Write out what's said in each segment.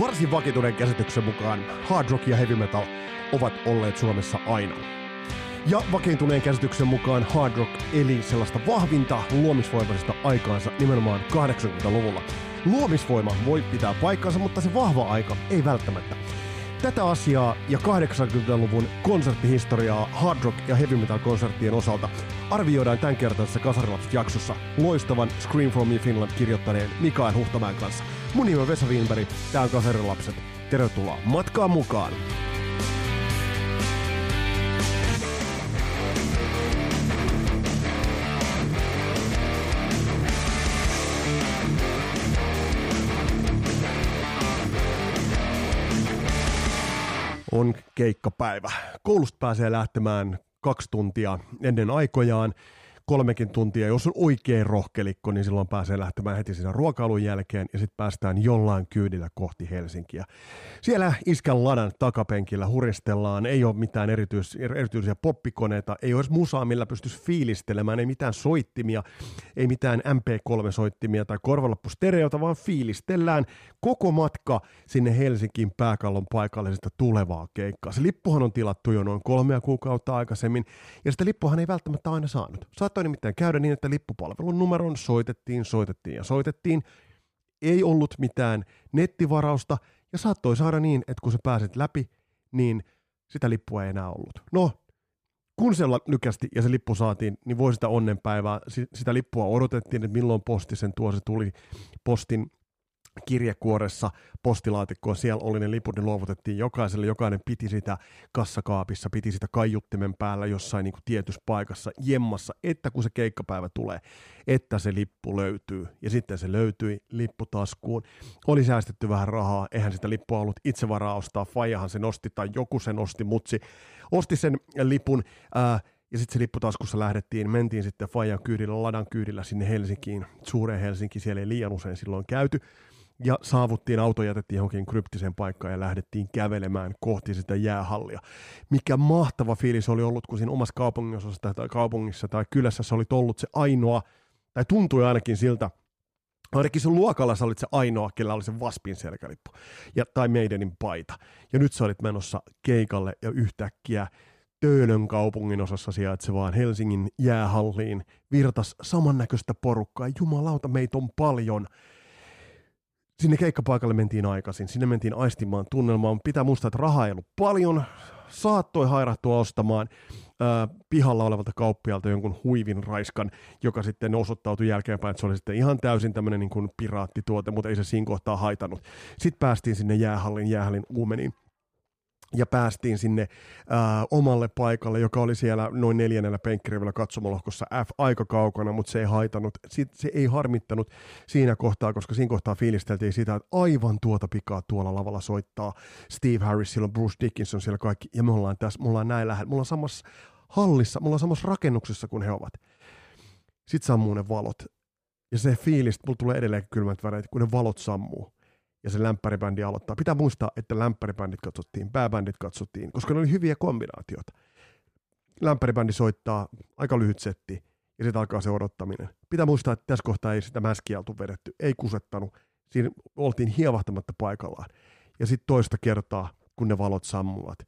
Varsin vakituneen käsityksen mukaan hard rock ja heavy metal ovat olleet Suomessa aina. Ja vakiintuneen käsityksen mukaan hard rock eli sellaista vahvinta luomisvoimaisesta aikaansa nimenomaan 80-luvulla. Luomisvoima voi pitää paikkansa, mutta se vahva aika ei välttämättä. Tätä asiaa ja 80-luvun konserttihistoriaa hard rock ja heavy metal konserttien osalta arvioidaan tämänkertaisessa Kasarilapset-jaksossa loistavan Scream from Me Finland kirjoittaneen Mikael Huhtamäen kanssa. Mun nimi on Vesa Wienberg, tää on Kasarilapset. Tervetuloa matkaan mukaan! on keikkapäivä. Koulusta pääsee lähtemään kaksi tuntia ennen aikojaan kolmekin tuntia. Jos on oikein rohkelikko, niin silloin pääsee lähtemään heti siinä ruokailun jälkeen ja sitten päästään jollain kyydillä kohti Helsinkiä. Siellä iskän ladan takapenkillä huristellaan, ei ole mitään erityis, erityisiä poppikoneita, ei ole musaa, millä pystyisi fiilistelemään, ei mitään soittimia, ei mitään MP3-soittimia tai korvalappustereota, vaan fiilistellään koko matka sinne Helsinkiin pääkallon paikallisesta tulevaa keikkaa. Se lippuhan on tilattu jo noin kolmea kuukautta aikaisemmin, ja sitä lippuhan ei välttämättä aina saanut. Saattoi nimittäin käydä niin, että lippupalvelun numeron soitettiin, soitettiin ja soitettiin. Ei ollut mitään nettivarausta ja saattoi saada niin, että kun sä pääset läpi, niin sitä lippua ei enää ollut. No, kun se lykästi ja se lippu saatiin, niin voi sitä onnenpäivää, sitä lippua odotettiin, että milloin posti sen tuo, se tuli postin kirjekuoressa postilaatikkoon, siellä oli ne liput, ne luovutettiin jokaiselle, jokainen piti sitä kassakaapissa, piti sitä kaiuttimen päällä jossain niin tietyssä paikassa, jemmassa, että kun se keikkapäivä tulee, että se lippu löytyy. Ja sitten se löytyi lipputaskuun. Oli säästetty vähän rahaa, eihän sitä lippua ollut itse varaa ostaa, Fajahan se nosti tai joku sen osti, mutsi osti sen lipun, ää, ja sitten se lipputaskussa lähdettiin, mentiin sitten Fajan kyydillä, Ladan kyydillä sinne Helsinkiin, suureen Helsinkiin, siellä ei liian usein silloin käyty ja saavuttiin, auto jätettiin johonkin kryptiseen paikkaan ja lähdettiin kävelemään kohti sitä jäähallia. Mikä mahtava fiilis oli ollut, kun siinä omassa kaupungissa tai kaupungissa tai kylässä sä olit ollut se ainoa, tai tuntui ainakin siltä, ainakin sun luokalla sä olit se ainoa, kellä oli se Vaspin selkälippu ja, tai Maidenin paita. Ja nyt sä olit menossa keikalle ja yhtäkkiä Töölön kaupungin osassa sijaitsevaan Helsingin jäähalliin virtas samannäköistä porukkaa. Jumalauta, meitä on paljon sinne keikkapaikalle mentiin aikaisin, sinne mentiin aistimaan tunnelmaan. Pitää muistaa, että rahaa ei ollut paljon, saattoi hairahtua ostamaan ää, pihalla olevalta kauppialta jonkun huivin raiskan, joka sitten osoittautui jälkeenpäin, että se oli sitten ihan täysin tämmöinen niin kuin piraattituote, mutta ei se siinä kohtaa haitannut. Sitten päästiin sinne jäähallin, jäähallin uumeniin ja päästiin sinne ää, omalle paikalle, joka oli siellä noin neljännellä penkkirivillä katsomalohkossa F aika kaukana, mutta se ei haitanut, se ei harmittanut siinä kohtaa, koska siinä kohtaa fiilisteltiin sitä, että aivan tuota pikaa tuolla lavalla soittaa Steve Harris, silloin Bruce Dickinson siellä kaikki, ja me ollaan tässä, me ollaan näin lähellä, me ollaan samassa hallissa, me ollaan samassa rakennuksessa kuin he ovat. Sitten sammuu ne valot, ja se fiilis, mulla tulee edelleen kylmät väreet, kun ne valot sammuu ja se lämpäribändi aloittaa. Pitää muistaa, että lämpäribändit katsottiin, pääbändit katsottiin, koska ne oli hyviä kombinaatioita. Lämpäribändi soittaa aika lyhyt setti ja sitten alkaa se odottaminen. Pitää muistaa, että tässä kohtaa ei sitä mäskiä oltu vedetty, ei kusettanut. Siinä oltiin hievahtamatta paikallaan. Ja sitten toista kertaa, kun ne valot sammuvat,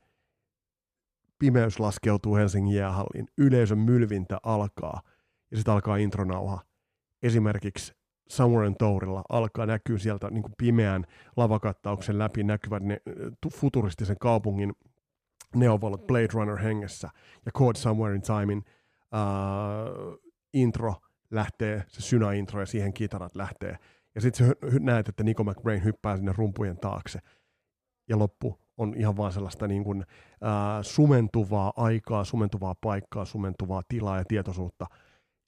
pimeys laskeutuu Helsingin jäähalliin, yleisön mylvintä alkaa ja sitten alkaa intronauha. Esimerkiksi In Tourilla alkaa näkyä sieltä niin kuin pimeän lavakattauksen läpi näkyvät ne futuristisen kaupungin neovalot Blade Runner hengessä. Ja Code Somewhere in Timein uh, intro lähtee, se syna-intro ja siihen kitarat lähtee. Ja sitten näet, että Nico McBrain hyppää sinne rumpujen taakse. Ja loppu on ihan vaan sellaista niin kuin, uh, sumentuvaa aikaa, sumentuvaa paikkaa, sumentuvaa tilaa ja tietoisuutta –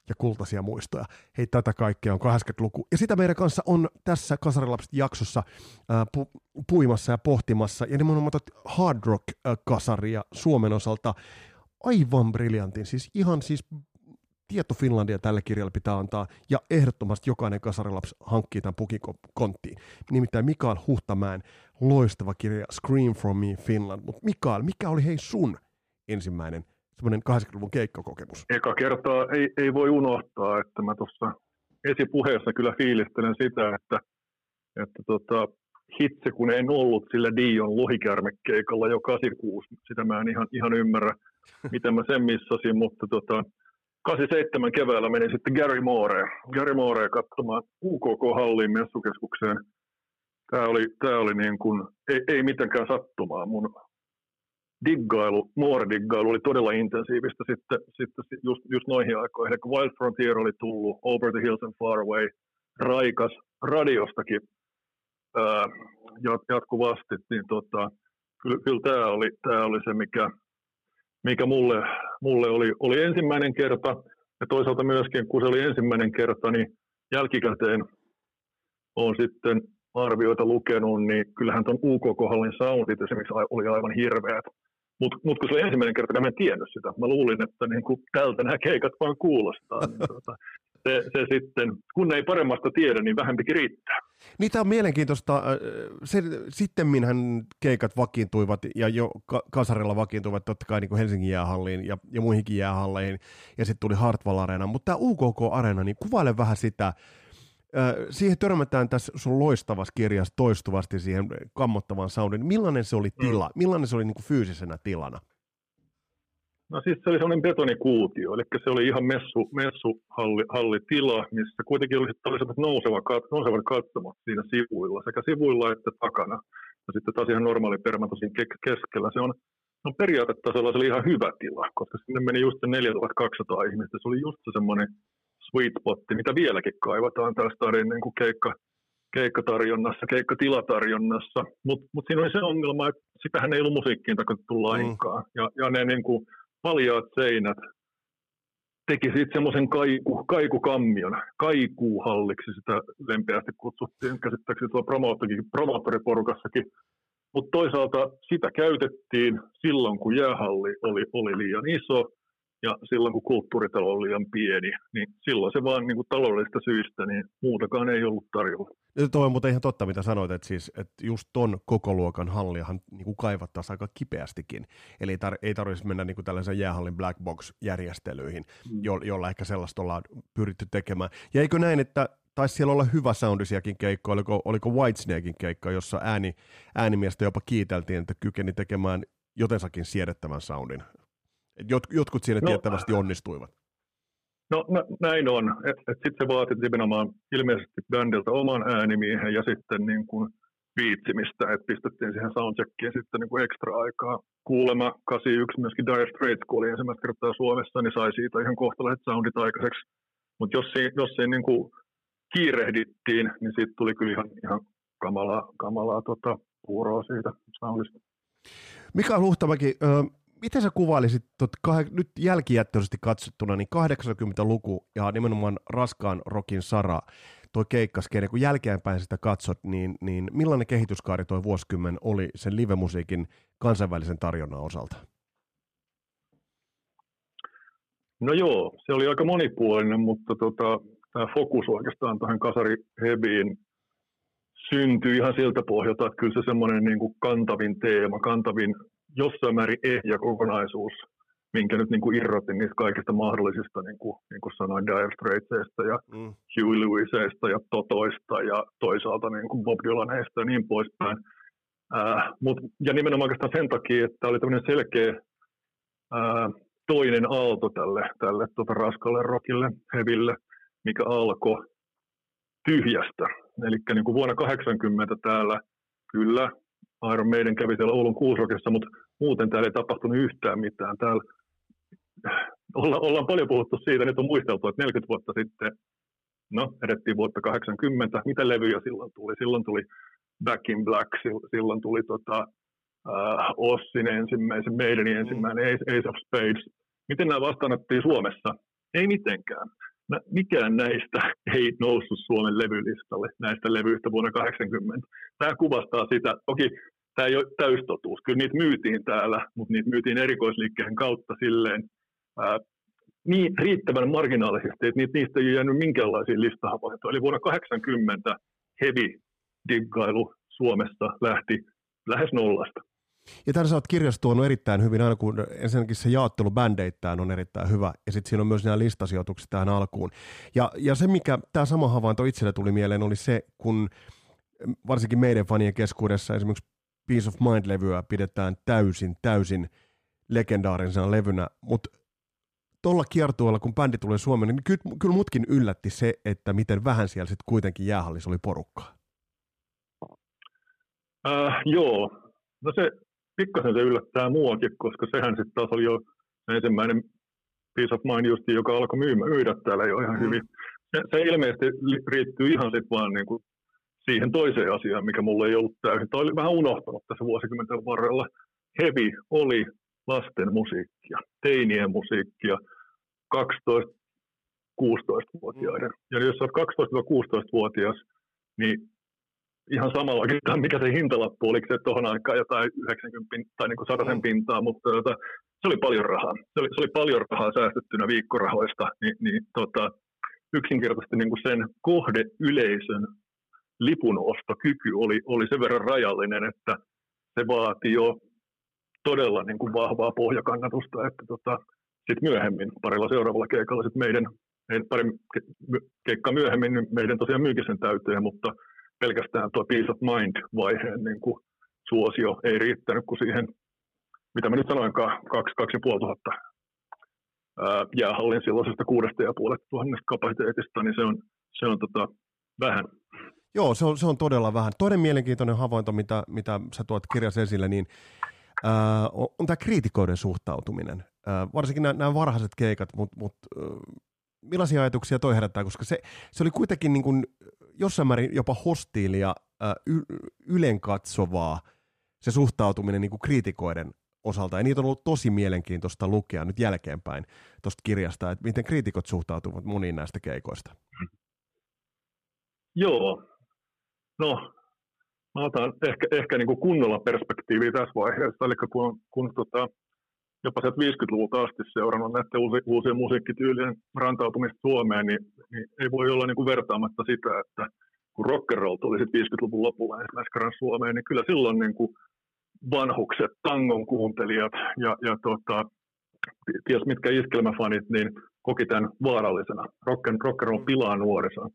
ja kultaisia muistoja. Hei, tätä kaikkea on 80-luku. Ja sitä meidän kanssa on tässä Kasarilapset-jaksossa ää, pu- puimassa ja pohtimassa. Ja nimenomaan hard rock-kasaria Suomen osalta aivan briljantin. Siis ihan siis tieto Finlandia tällä kirjalla pitää antaa, ja ehdottomasti jokainen kasarilaps hankkii tämän pukikonttiin. Nimittäin Mikael Huhtamäen loistava kirja Scream from me Finland. Mutta Mikael, mikä oli hei sun ensimmäinen semmoinen 80-luvun keikkakokemus? Eka kertaa ei, ei voi unohtaa, että mä tuossa esipuheessa kyllä fiilistelen sitä, että, että tota, hitse, kun en ollut sillä Dion lohikärmekeikalla jo 86. Sitä mä en ihan, ihan ymmärrä, miten mä sen missasin, mutta tota, 87 keväällä menin sitten Gary Moore, Gary Moore katsomaan UKK-halliin messukeskukseen. Tämä oli, tämä oli niin kuin, ei, ei mitenkään sattumaa. Mun diggailu, Moore-diggailu oli todella intensiivistä sitten, sitten just, just noihin aikoihin. Eli Wild Frontier oli tullut, Over the Hills and Far Away, raikas radiostakin ää, jatkuvasti, niin tota, kyllä, kyllä tämä, oli, tämä oli se, mikä, mikä mulle, mulle oli, oli ensimmäinen kerta. Ja toisaalta myöskin, kun se oli ensimmäinen kerta, niin jälkikäteen on sitten arvioita lukenut, niin kyllähän tuon UK-kohdallin soundit esimerkiksi oli aivan hirveät. Mutta mut kun se oli ensimmäinen kerta, niin mä en tiennyt sitä. Mä luulin, että niin kuin tältä nämä keikat vaan kuulostaa. Niin tuota, se, se sitten, kun ei paremmasta tiedä, niin vähempikin riittää. Niitä on mielenkiintoista. Äh, se, sittemminhän keikat vakiintuivat ja jo kasarilla vakiintuivat totta kai niin kuin Helsingin jäähalliin ja, ja muihinkin jäähalleihin. Ja sitten tuli Hartwall Arena. Mutta tämä UKK-areena, niin kuvaile vähän sitä. Siihen törmätään tässä sun loistavassa kirjassa toistuvasti siihen kammottavaan soundin. Millainen se oli tila? Mm. Millainen se oli niin kuin fyysisenä tilana? No siis se oli sellainen betonikuutio, eli se oli ihan messu, messuhallitila, missä kuitenkin oli, oli nouseva, nousevat katsomot siinä sivuilla, sekä sivuilla että takana. Ja sitten taas ihan normaali permatosin keskellä. Se on, no periaatetasolla se oli ihan hyvä tila, koska sinne meni just se 4200 ihmistä. Se oli just se semmoinen sweet spotti, mitä vieläkin kaivataan tässä stadin niin kuin keikka, keikkatarjonnassa, keikkatilatarjonnassa. Mutta mut siinä oli se ongelma, että sitähän ei ollut musiikkiin tarkoitettu mm. lainkaan. Mm. Ja, ja ne niin kuin, paljaat seinät teki sitten semmoisen kaiku, kaikukammion, kaikuuhalliksi sitä lempeästi kutsuttiin, käsittääkseni tuolla promoottoriporukassakin. Mutta toisaalta sitä käytettiin silloin, kun jäähalli oli, oli liian iso ja silloin, kun kulttuuritalo oli liian pieni, niin silloin se vaan niin kuin taloudellisista syistä, niin muutakaan ei ollut tarjolla. Ja tuo on muuten ihan totta, mitä sanoit, että, siis, että just ton koko luokan halliahan niin kuin kaivattaisiin aika kipeästikin. Eli ei, tar- ei tarvitsisi mennä niin kuin tällaisen jäähallin black box-järjestelyihin, mm. jo- jolla ehkä sellaista ollaan pyritty tekemään. Ja eikö näin, että taisi siellä olla hyvä soundisiakin keikkoja, oliko, oliko Whitesnakein keikka, jossa ääni, äänimiestä jopa kiiteltiin, että kykeni tekemään jotensakin siedettävän soundin. Jot, jotkut siinä no, tiettävästi onnistuivat. No näin on. Et, sitten se vaati nimenomaan ilmeisesti bändiltä oman äänimiehen ja sitten niin kuin viitsimistä, että pistettiin siihen soundcheckiin sitten niin kuin ekstra aikaa. Kuulema 81 myöskin Dire Straits, kun oli ensimmäistä kertaa Suomessa, niin sai siitä ihan kohtalaiset soundit aikaiseksi. Mutta jos, siinä, jos siinä niin kuin kiirehdittiin, niin siitä tuli kyllä ihan, ihan kamalaa, kamalaa tota, puuroa siitä soundista. Mika Luhtamäki, miten sä kuvailisit tot, kah- nyt jälkijättöisesti katsottuna niin 80-luku ja nimenomaan raskaan rokin Sara, toi keikkaskene, kun jälkeenpäin sitä katsot, niin, niin millainen kehityskaari toi vuosikymmen oli sen livemusiikin kansainvälisen tarjonnan osalta? No joo, se oli aika monipuolinen, mutta tota, tämä fokus oikeastaan tähän kasari heviin syntyi ihan siltä pohjalta, että kyllä se semmoinen niin kuin kantavin teema, kantavin jossain määrin ehjä kokonaisuus, minkä nyt niin kuin irrotin niistä kaikista mahdollisista, niin kuin, niin kuin sanoin, Dire Straitsista ja mm. Huey Lewisista ja Totoista ja toisaalta niin kuin Bob Dylaneista ja niin poispäin. Ää, mut, ja nimenomaan oikeastaan sen takia, että oli tämmöinen selkeä ää, toinen aalto tälle, tälle tota raskalle rockille, heville, mikä alkoi tyhjästä. Eli niin kuin vuonna 80 täällä kyllä Iron Maiden kävi siellä Oulun Kuusrokissa, mutta muuten täällä ei tapahtunut yhtään mitään. Täällä olla, ollaan paljon puhuttu siitä, nyt on muisteltu, että 40 vuotta sitten, no edettiin vuotta 80, mitä levyjä silloin tuli? Silloin tuli Back in Black, silloin tuli tota, uh, Ossin ensimmäisen, Maidenin ensimmäinen Ace of Spades. Miten nämä vastaanottiin Suomessa? Ei mitenkään. Mikään näistä ei noussut Suomen levylistalle, näistä levyistä vuonna 80. Tämä kuvastaa sitä, toki tämä ei ole täystotuus. Kyllä niitä myytiin täällä, mutta niitä myytiin erikoisliikkeen kautta silleen ää, niin riittävän marginaalisesti, että niistä ei jäänyt minkäänlaisia listahavaintoja. Eli vuonna 80 heavy diggailu Suomessa lähti lähes nollasta. Ja tässä olet kirjassa tuonut erittäin hyvin, aina kun ensinnäkin se jaottelu bändeittäin on erittäin hyvä, ja sitten siinä on myös nämä listasijoitukset tähän alkuun. Ja, ja se, mikä tämä sama havainto itselle tuli mieleen, oli se, kun varsinkin meidän fanien keskuudessa esimerkiksi Peace of Mind-levyä pidetään täysin, täysin legendaarisena levynä, mutta tuolla kiertueella, kun bändi tuli Suomeen, niin kyllä, kyllä mutkin yllätti se, että miten vähän siellä sitten kuitenkin jäähallissa oli porukkaa. Äh, joo, no se pikkasen se yllättää muakin, koska sehän sitten taas oli jo ensimmäinen Peace of Mind justi, joka alkoi myymä, myydä täällä jo ihan mm. hyvin. Se, se ilmeisesti riittyy ihan sitten vaan niin kuin siihen toiseen asiaan, mikä mulle ei ollut täysin. Tämä oli vähän unohtanut tässä vuosikymmenten varrella. Heavy oli lasten musiikkia, teinien musiikkia, 12-16-vuotiaiden. Mm. Ja jos olet 12-16-vuotias, niin ihan samalla mikä se hintalappu, oliko se tuohon aikaan jotain 90 tai niin kuin 100 mm. pintaa, mutta tota, se oli paljon rahaa. Se oli, se oli paljon rahaa säästettynä viikkorahoista, niin, niin tota, yksinkertaisesti niin kuin sen kohdeyleisön lipunostokyky oli, oli sen verran rajallinen, että se vaati jo todella niin kuin vahvaa pohjakannatusta, että tota, sitten myöhemmin parilla seuraavalla keikalla sit meidän, pari keikkaa myöhemmin niin meidän tosiaan myykin sen täyteen, mutta pelkästään tuo Peace of Mind-vaiheen niin kuin suosio ei riittänyt, kuin siihen, mitä mä nyt sanoinkaan, kaksi, kaksi ja puoli tuhatta jäähallin silloisesta kuudesta ja puolesta tuhannesta kapasiteetista, niin se on, se on tota, vähän. Joo, se on, se on todella vähän. Toinen mielenkiintoinen havainto, mitä, mitä sä tuot kirjassa esille, niin äh, on, tämä kriitikoiden suhtautuminen. Äh, varsinkin nämä, varhaiset keikat, mutta mut, millaisia ajatuksia toi herättää, koska se, se oli kuitenkin niin kuin jossain määrin jopa hostiilia, äh, y, ylenkatsovaa se suhtautuminen niin kuin kriitikoiden osalta. Ja niitä on ollut tosi mielenkiintoista lukea nyt jälkeenpäin tuosta kirjasta, että miten kriitikot suhtautuvat moniin näistä keikoista. Joo. No, mä otan ehkä, ehkä niin kuin kunnolla perspektiiviä tässä vaiheessa. Eli kun, kun tota, jopa 50-luvulta asti seurannut näiden uusi, uusien musiikkityylien rantautumista Suomeen, niin, niin ei voi olla niin kuin vertaamatta sitä, että kun rock'n'roll tuli 50-luvun lopulla ensimmäisen Suomeen, niin kyllä silloin niin kuin vanhukset, tangon kuuntelijat ja, ja tota, ties mitkä iskelmäfanit, niin koki tämän vaarallisena. Rock and roll pilaa nuorison.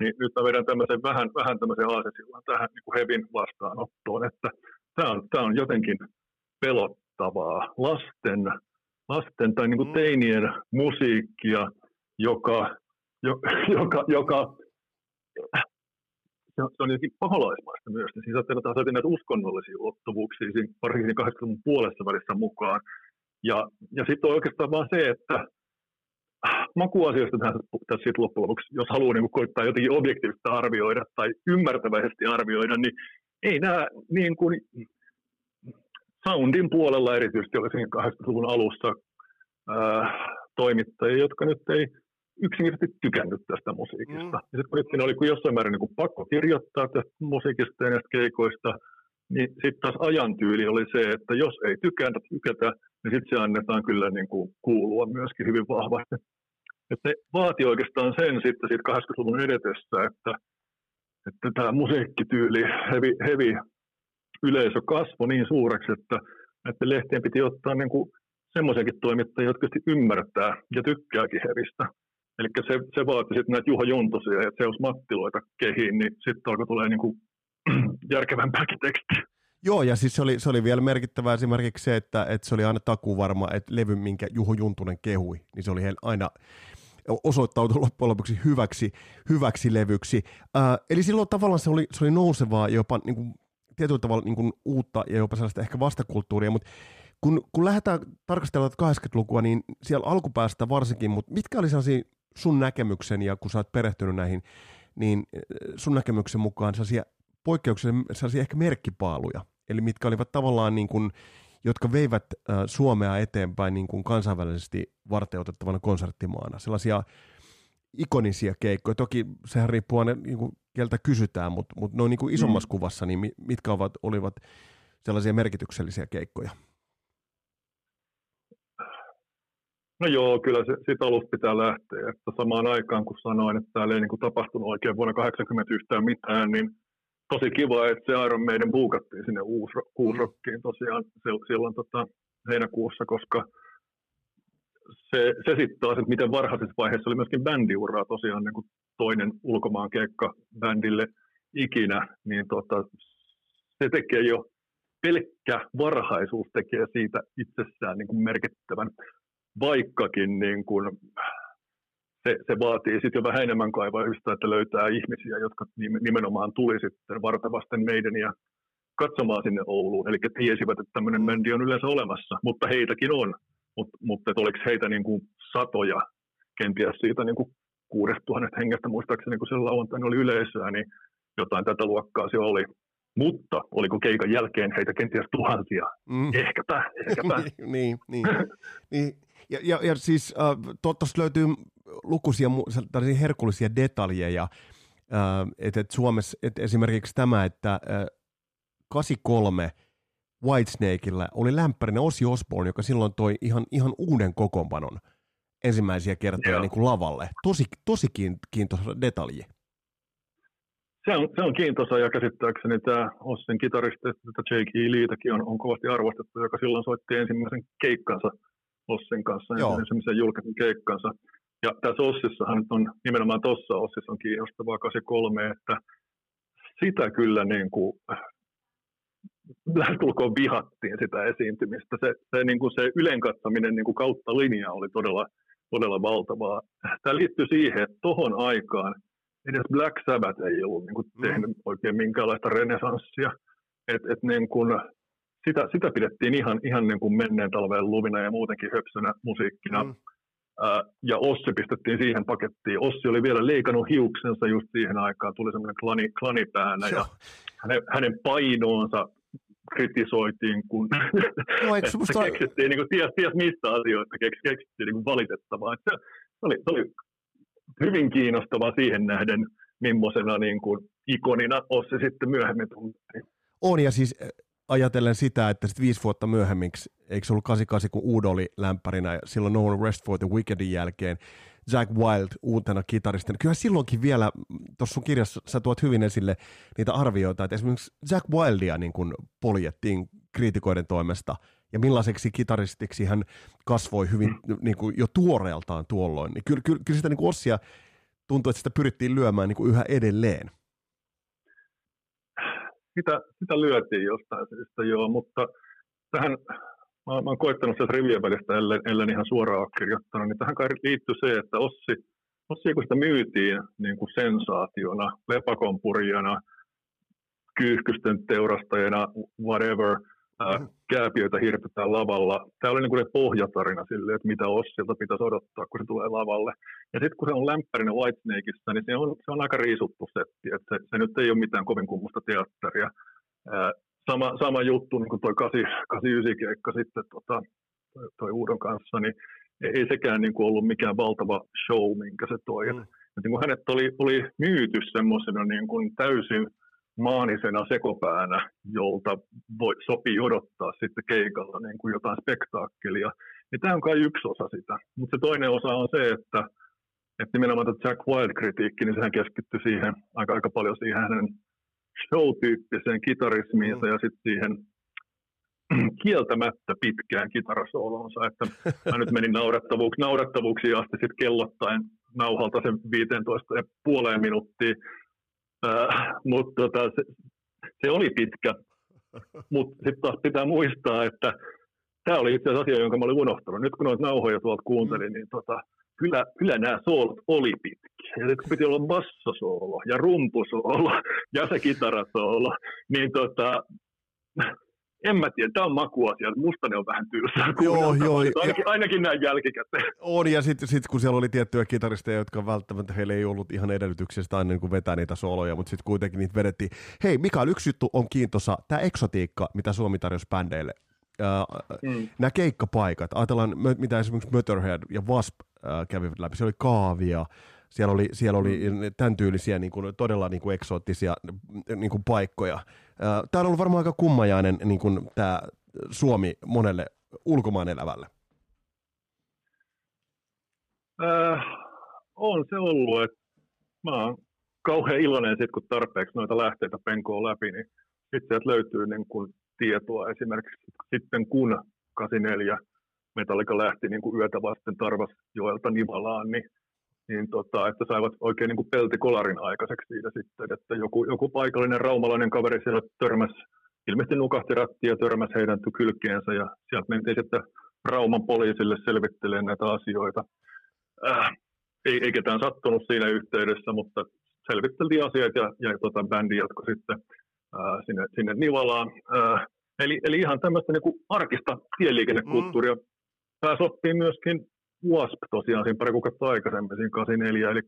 Niin nyt mä vedän tämmöisen vähän, vähän tämmöisen aasesillan tähän niin kuin Hevin vastaanottoon, että tämä on, tämä on jotenkin pelot, kiinnostavaa lasten, lasten tai niin kuin mm. teinien musiikkia, joka, joka, joka, joka se on, se on jotenkin paholaismaista myös. Niin siinä saattaa ottaa näitä uskonnollisia ulottuvuuksia, varsinkin 80-luvun puolessa välissä mukaan. Ja, ja sitten on oikeastaan vaan se, että makuasioista tässä, tässä sitten loppujen lopuksi, jos haluaa niin koittaa jotenkin objektiivista arvioida tai ymmärtäväisesti arvioida, niin ei nämä niin kuin, soundin puolella erityisesti oli siinä 80-luvun alussa ää, toimittajia, jotka nyt ei yksinkertaisesti tykännyt tästä musiikista. Mm. Ja sitten kun oli kuin jossain määrin niin kuin pakko kirjoittaa tästä musiikista ja näistä keikoista, niin sitten taas ajan tyyli oli se, että jos ei tykätä, tykätä niin sitten se annetaan kyllä niin kuin kuulua myöskin hyvin vahvasti. Että se vaati oikeastaan sen sitten siitä 80-luvun edetessä, että, että tämä musiikkityyli, heavy, heavy yleisö kasvoi niin suureksi, että näiden lehtien piti ottaa niin kuin semmoisiakin toimittajia, jotka ymmärtää ja tykkääkin hevistä. Eli se, se vaati sitten näitä Juho Juntosia ja Zeus Mattiloita kehiin, niin sitten alkoi tulee niin kuin järkevämpääkin tekstiä. Joo, ja siis se oli, se oli vielä merkittävä esimerkiksi se, että, että se oli aina takuvarma, että levy, minkä Juho Juntunen kehui, niin se oli aina osoittautui loppujen lopuksi hyväksi, hyväksi levyksi. Äh, eli silloin tavallaan se oli, se oli nousevaa jopa niin kuin tietyllä tavalla niin kuin uutta ja jopa sellaista ehkä vastakulttuuria, mutta kun, kun lähdetään tarkastelemaan 80-lukua, niin siellä alkupäästä varsinkin, mutta mitkä oli sellaisia sun näkemyksen, ja kun sä oot perehtynyt näihin, niin sun näkemyksen mukaan sellaisia poikkeuksellisia, sellaisia ehkä merkkipaaluja, eli mitkä olivat tavallaan niin kuin, jotka veivät äh, Suomea eteenpäin niin kuin kansainvälisesti varteutettavana konserttimaana. Sellaisia ikonisia keikkoja. Toki sehän riippuu aina niin kuin keltä kysytään, mutta, mutta noin niin kuin isommassa mm. kuvassa, niin mitkä ovat, olivat sellaisia merkityksellisiä keikkoja? No joo, kyllä se siitä alusta pitää lähteä. Että samaan aikaan, kun sanoin, että täällä ei niin kuin tapahtunut oikein vuonna 80 yhtään mitään, niin tosi kiva, että se Iron Maiden buukattiin sinne Uusrokkiin tosiaan silloin tota, heinäkuussa, koska se, se sitten taas, että miten varhaisessa vaiheessa oli myöskin bändiuraa tosiaan niin kuin toinen ulkomaan keikka bändille, ikinä, niin tota, se tekee jo pelkkä varhaisuus tekee siitä itsessään niin kuin merkittävän, vaikkakin niin kuin se, se vaatii sitten jo vähän enemmän kaivausta, että löytää ihmisiä, jotka nimenomaan tuli sitten vartavasten meidän ja katsomaan sinne Ouluun. Eli tiesivät, että tämmöinen mändi on yleensä olemassa, mutta heitäkin on. Mut, mutta että oliko heitä niin kuin satoja, kenties siitä niin kuin kuudesta tuhannet hengestä, muistaakseni kun siellä lauantaina oli yleisöä, niin jotain tätä luokkaa se oli. Mutta oliko keikan jälkeen heitä kenties tuhansia? Mm. Ehkäpä, ehkäpä. niin, niin, niin. Ja, ja, ja siis äh, tuossa löytyy lukuisia herkullisia detaljeja, äh, että et Suomessa et esimerkiksi tämä, että äh, 83 Whitesnakeillä oli lämpärinä Osi Osborne, joka silloin toi ihan, ihan uuden kokoonpanon ensimmäisiä kertoja niin kuin lavalle. Tosi, tosi kiintoisa detalji. Se on, se on kiintoisa ja käsittääkseni tämä Ossin kitaristi, että Jake E. Leetäkin on, on kovasti arvostettu, joka silloin soitti ensimmäisen keikkansa Ossin kanssa, Joo. ensimmäisen julkisen keikkansa. Ja tässä Ossissahan on, nimenomaan tuossa Ossissa on kiinnostavaa 83, että sitä kyllä niin kuin lähestulkoon vihattiin sitä esiintymistä. Se, se, niin kuin se ylenkatsominen niin kuin kautta linjaa oli todella, todella valtavaa. Tämä liittyy siihen, että tohon aikaan edes Black Sabbath ei ollut niin kuin, mm. tehnyt mm. oikein minkäänlaista renesanssia. Et, et, niin kuin, sitä, sitä pidettiin ihan, ihan niin kuin menneen talven luvina ja muutenkin höpsönä musiikkina. Mm. Ja Ossi pistettiin siihen pakettiin. Ossi oli vielä leikannut hiuksensa just siihen aikaan, tuli semmoinen klani, klani päänä ja hänen, hänen painoonsa kritisoitiin, kun no, eikö musta... keksittiin niin kuin, ties, ties mistä asioista keks, keksittiin niin kuin valitettavaa. se, oli, se oli hyvin kiinnostavaa siihen nähden, millaisena niin kuin ikonina Ossi sitten myöhemmin tunnettiin. On, ja siis ajatellen sitä, että sitten viisi vuotta myöhemmin, eikö se ollut 88, kun Udo oli lämpärinä, ja silloin No One Rest for the Wickedin jälkeen, Jack Wild uutena kitaristina. Kyllä silloinkin vielä, tuossa sun kirjassa sä tuot hyvin esille niitä arvioita, että esimerkiksi Jack Wildia niin kuin poljettiin kriitikoiden toimesta, ja millaiseksi kitaristiksi hän kasvoi hyvin niin kuin jo tuoreeltaan tuolloin. Niin kyllä, kyllä, kyllä sitä niin kuin Ossia tuntuu, että sitä pyrittiin lyömään niin kuin yhä edelleen. Sitä, sitä lyötiin jostain syystä, joo, mutta tähän mä, mä oon koittanut sieltä rivien välistä, ellen, ellen ihan suoraan ole kirjoittanut, niin tähän kai liittyy se, että Ossi, Ossi kun sitä myytiin niin kuin sensaationa, lepakonpurjana, kyyhkysten teurastajana, whatever, ää, mm. kääpiöitä hirtetään lavalla. Tämä oli niin kuin pohjatarina sille, että mitä Ossilta pitäisi odottaa, kun se tulee lavalle. Ja sitten kun se on lämpärinä Whitesnakeissa, niin se on, se on aika riisuttu setti, että se, se nyt ei ole mitään kovin kummusta teatteria. Ää, sama, sama juttu niin kuin toi 89 keikka sitten tota, toi, toi Uudon kanssa, niin ei sekään niin kuin ollut mikään valtava show, minkä se toi. Mm. Et, niin kuin hänet oli, oli myyty semmoisena niin kuin täysin maanisena sekopäänä, jolta voi, sopii odottaa sitten keikalla niin kuin jotain spektaakkelia. Ja tämä on kai yksi osa sitä. Mutta se toinen osa on se, että, että nimenomaan tämä Jack Wild-kritiikki, niin sehän keskittyi siihen aika, aika paljon siihen hänen show-tyyppiseen kitarismiinsa mm. ja sitten siihen kieltämättä pitkään kitarasoolonsa, että mä nyt menin naurattavuuksi, naurattavuuksiin asti sitten kellottaen nauhalta sen 15 ja puoleen minuuttia, mutta tota, se, se, oli pitkä, mutta sitten taas pitää muistaa, että tämä oli itse asiassa asia, jonka mä olin unohtanut. Nyt kun noita nauhoja tuolta kuuntelin, niin tota, kyllä, kyllä nämä soolot oli pitkiä. Ja sitten piti olla bassosoolo ja rumpusoolo ja se kitarasoolo, niin tota, en mä tiedä, tämä on makuasia, musta ne on vähän tylsää Joo, joo. Ainakin, ja, ainakin näin jälkikäteen. On, ja sitten sit, kun siellä oli tiettyjä kitaristeja, jotka välttämättä heille ei ollut ihan edellytyksistä aina niin vetää niitä sooloja, mutta sitten kuitenkin niitä vedettiin. Hei, Mikael, yksi juttu on kiintosa, tämä eksotiikka, mitä Suomi tarjosi bändeille. Äh, mm. Nämä keikkapaikat, ajatellaan mitä esimerkiksi Motorhead ja Wasp äh, kävivät läpi, se oli kaavia, siellä oli, siellä oli mm. tämän tyylisiä niin kuin, todella niin kuin eksoottisia niin kuin paikkoja. Tämä on ollut varmaan aika kummajainen niin kuin, tämä Suomi monelle ulkomaan elävälle. Äh, on se ollut, että mä oon kauhean iloinen sit, kun tarpeeksi noita lähteitä penkoo läpi, niin sitten löytyy niin kuin tietoa esimerkiksi sitten kun 84 Metallica lähti niin kuin yötä vasten Tarvasjoelta Nivalaan, niin niin tota, että saivat oikein niin kuin peltikolarin aikaiseksi siitä sitten, että joku, joku paikallinen raumalainen kaveri siellä törmäsi, ilmeisesti nukahti rattia ja törmäsi heidän kylkeensä ja sieltä mentiin sitten Rauman poliisille selvittelemään näitä asioita. Äh, ei, ei ketään sattunut siinä yhteydessä, mutta selvitteltiin asiat ja, ja tota, bändi jatkoi sitten ää, sinne, sinne Nivalaan. Ää, eli, eli ihan tämmöistä niin kuin arkista tieliikennekulttuuria. Mm. Pääsi oppii myöskin WASP tosiaan siinä pari kuukautta aikaisemmin, siinä 84, eli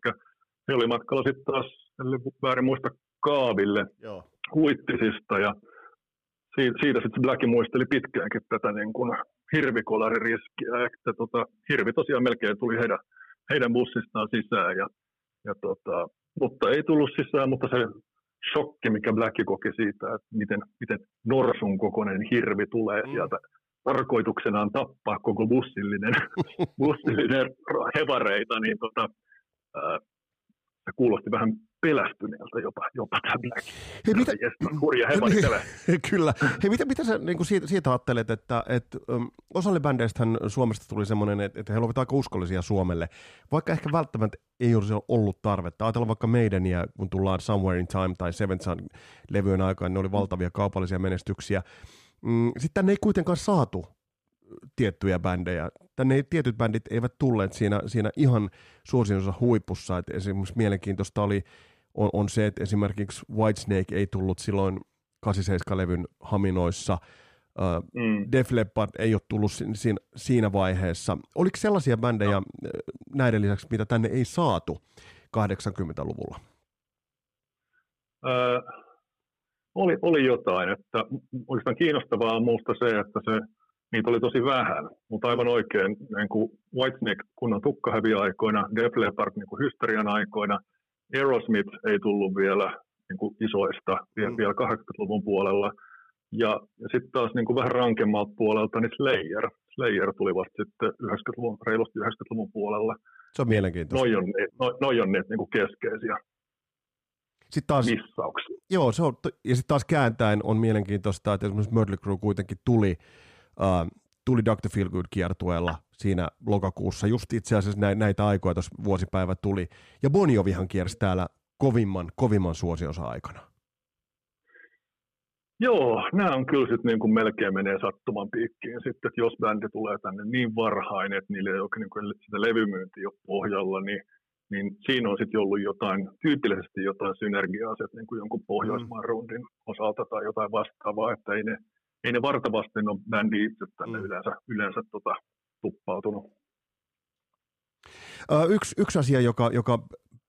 he oli matkalla sitten taas, eli väärin muista, Kaaville Joo. Huittisista, ja siitä, siitä sitten Blacki muisteli pitkäänkin tätä niin kuin hirvikolaririskiä, että tota, hirvi tosiaan melkein tuli heidän, heidän bussistaan sisään, ja, ja tota, mutta ei tullut sisään, mutta se shokki, mikä Black koki siitä, että miten, miten norsun kokoinen hirvi tulee mm. sieltä tarkoituksenaan tappaa koko bussillinen, bussillinen hevareita, niin tota, ää, se kuulosti vähän pelästyneeltä jopa, jopa tämä Black. Hei, mitä, hurja niin, Kyllä. Hei, mitä, mitä sä niin kuin siitä, siitä ajattelet, että, että um, osalle bändeistähän Suomesta tuli semmoinen, että, että he olivat aika uskollisia Suomelle, vaikka ehkä välttämättä ei olisi ollut tarvetta. Ajatellaan vaikka meidän, ja kun tullaan Somewhere in Time tai Seven Sun levyjen aikaan, ne oli valtavia kaupallisia menestyksiä. Mm, sitten tänne ei kuitenkaan saatu tiettyjä bändejä. Tänne ei, tietyt bändit eivät tulleet siinä, siinä ihan suosionsa huipussa. Et esimerkiksi mielenkiintoista oli, on, on se, että esimerkiksi Whitesnake ei tullut silloin 87-levyn haminoissa. Uh, mm. Def Leppard ei ole tullut siinä, siinä vaiheessa. Oliko sellaisia bändejä no. näiden lisäksi, mitä tänne ei saatu 80-luvulla? Öö, oli, oli jotain. Että oikeastaan kiinnostavaa on minusta se, että se niitä oli tosi vähän, mutta aivan oikein, niin kuin Whitesnake kunnon tukkahäviaikoina, Def Leppard niin kuin hysterian aikoina, Aerosmith ei tullut vielä niin kuin isoista, mm. vielä 80-luvun puolella, ja, ja sitten taas niin kuin vähän rankemmalta puolelta, niin Slayer. Slayer tuli vasta sitten 90-luvun, reilusti 90-luvun puolella. Se on mielenkiintoista. Noi on, noi, noi on ne niin kuin keskeisiä sitten taas, missauksia. Joo, se on, ja sitten taas kääntäen on mielenkiintoista, että esimerkiksi Mötley Crue kuitenkin tuli uh, tuli Dr. Feelgood kiertueella siinä lokakuussa, just itse asiassa näitä, näitä aikoja tuossa vuosipäivä tuli, ja Bon Jovihan kiersi täällä kovimman, kovimman suosionsa aikana. Joo, nämä on kyllä sitten niin kuin melkein menee sattuman piikkiin sitten, että jos bändi tulee tänne niin varhain, että niillä ei ole niin kuin sitä levymyyntiä jo pohjalla, niin, niin siinä on sitten ollut jotain, tyypillisesti jotain synergiaa että niin kuin jonkun Pohjoismaan mm. rundin osalta tai jotain vastaavaa, että ei ne, ei ne vartavasti ole bändi itse tänne mm. yleensä, yleensä tota, tuppautunut. Ö, yksi, yksi asia, joka, joka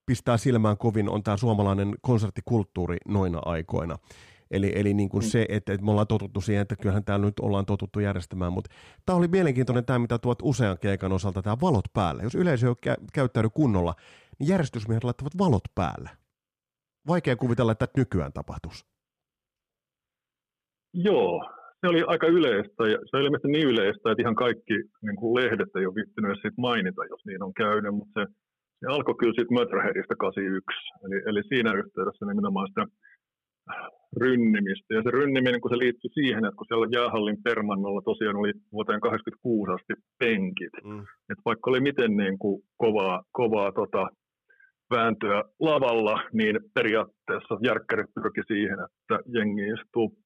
pistää silmään kovin, on tämä suomalainen konserttikulttuuri noina aikoina. Eli, eli niin kuin mm. se, että, että me ollaan totuttu siihen, että kyllähän täällä nyt ollaan totuttu järjestämään, mutta tämä oli mielenkiintoinen tämä, mitä tuot usean keikan osalta, tämä valot päälle. Jos yleisö ei kä- käyttäydy kunnolla, niin järjestysmiehet laittavat valot päälle. Vaikea kuvitella, että nykyään tapahtuisi. Joo, se oli aika yleistä ja se oli ilmeisesti niin yleistä, että ihan kaikki niin kuin lehdet ei ole viittinyt siitä mainita, jos niin on käynyt, mutta se, se alkoi kyllä siitä Mötrheadistä 81, eli, eli siinä yhteydessä nimenomaan sitä rynnimistä. Ja se rynniminen, kun se liittyi siihen, että kun siellä jäähallin permannolla tosiaan oli vuoteen 86 asti penkit, mm. että vaikka oli miten niin kuin kovaa, kovaa tota, vääntöä lavalla, niin periaatteessa järkkärit pyrki siihen, että jengi istuu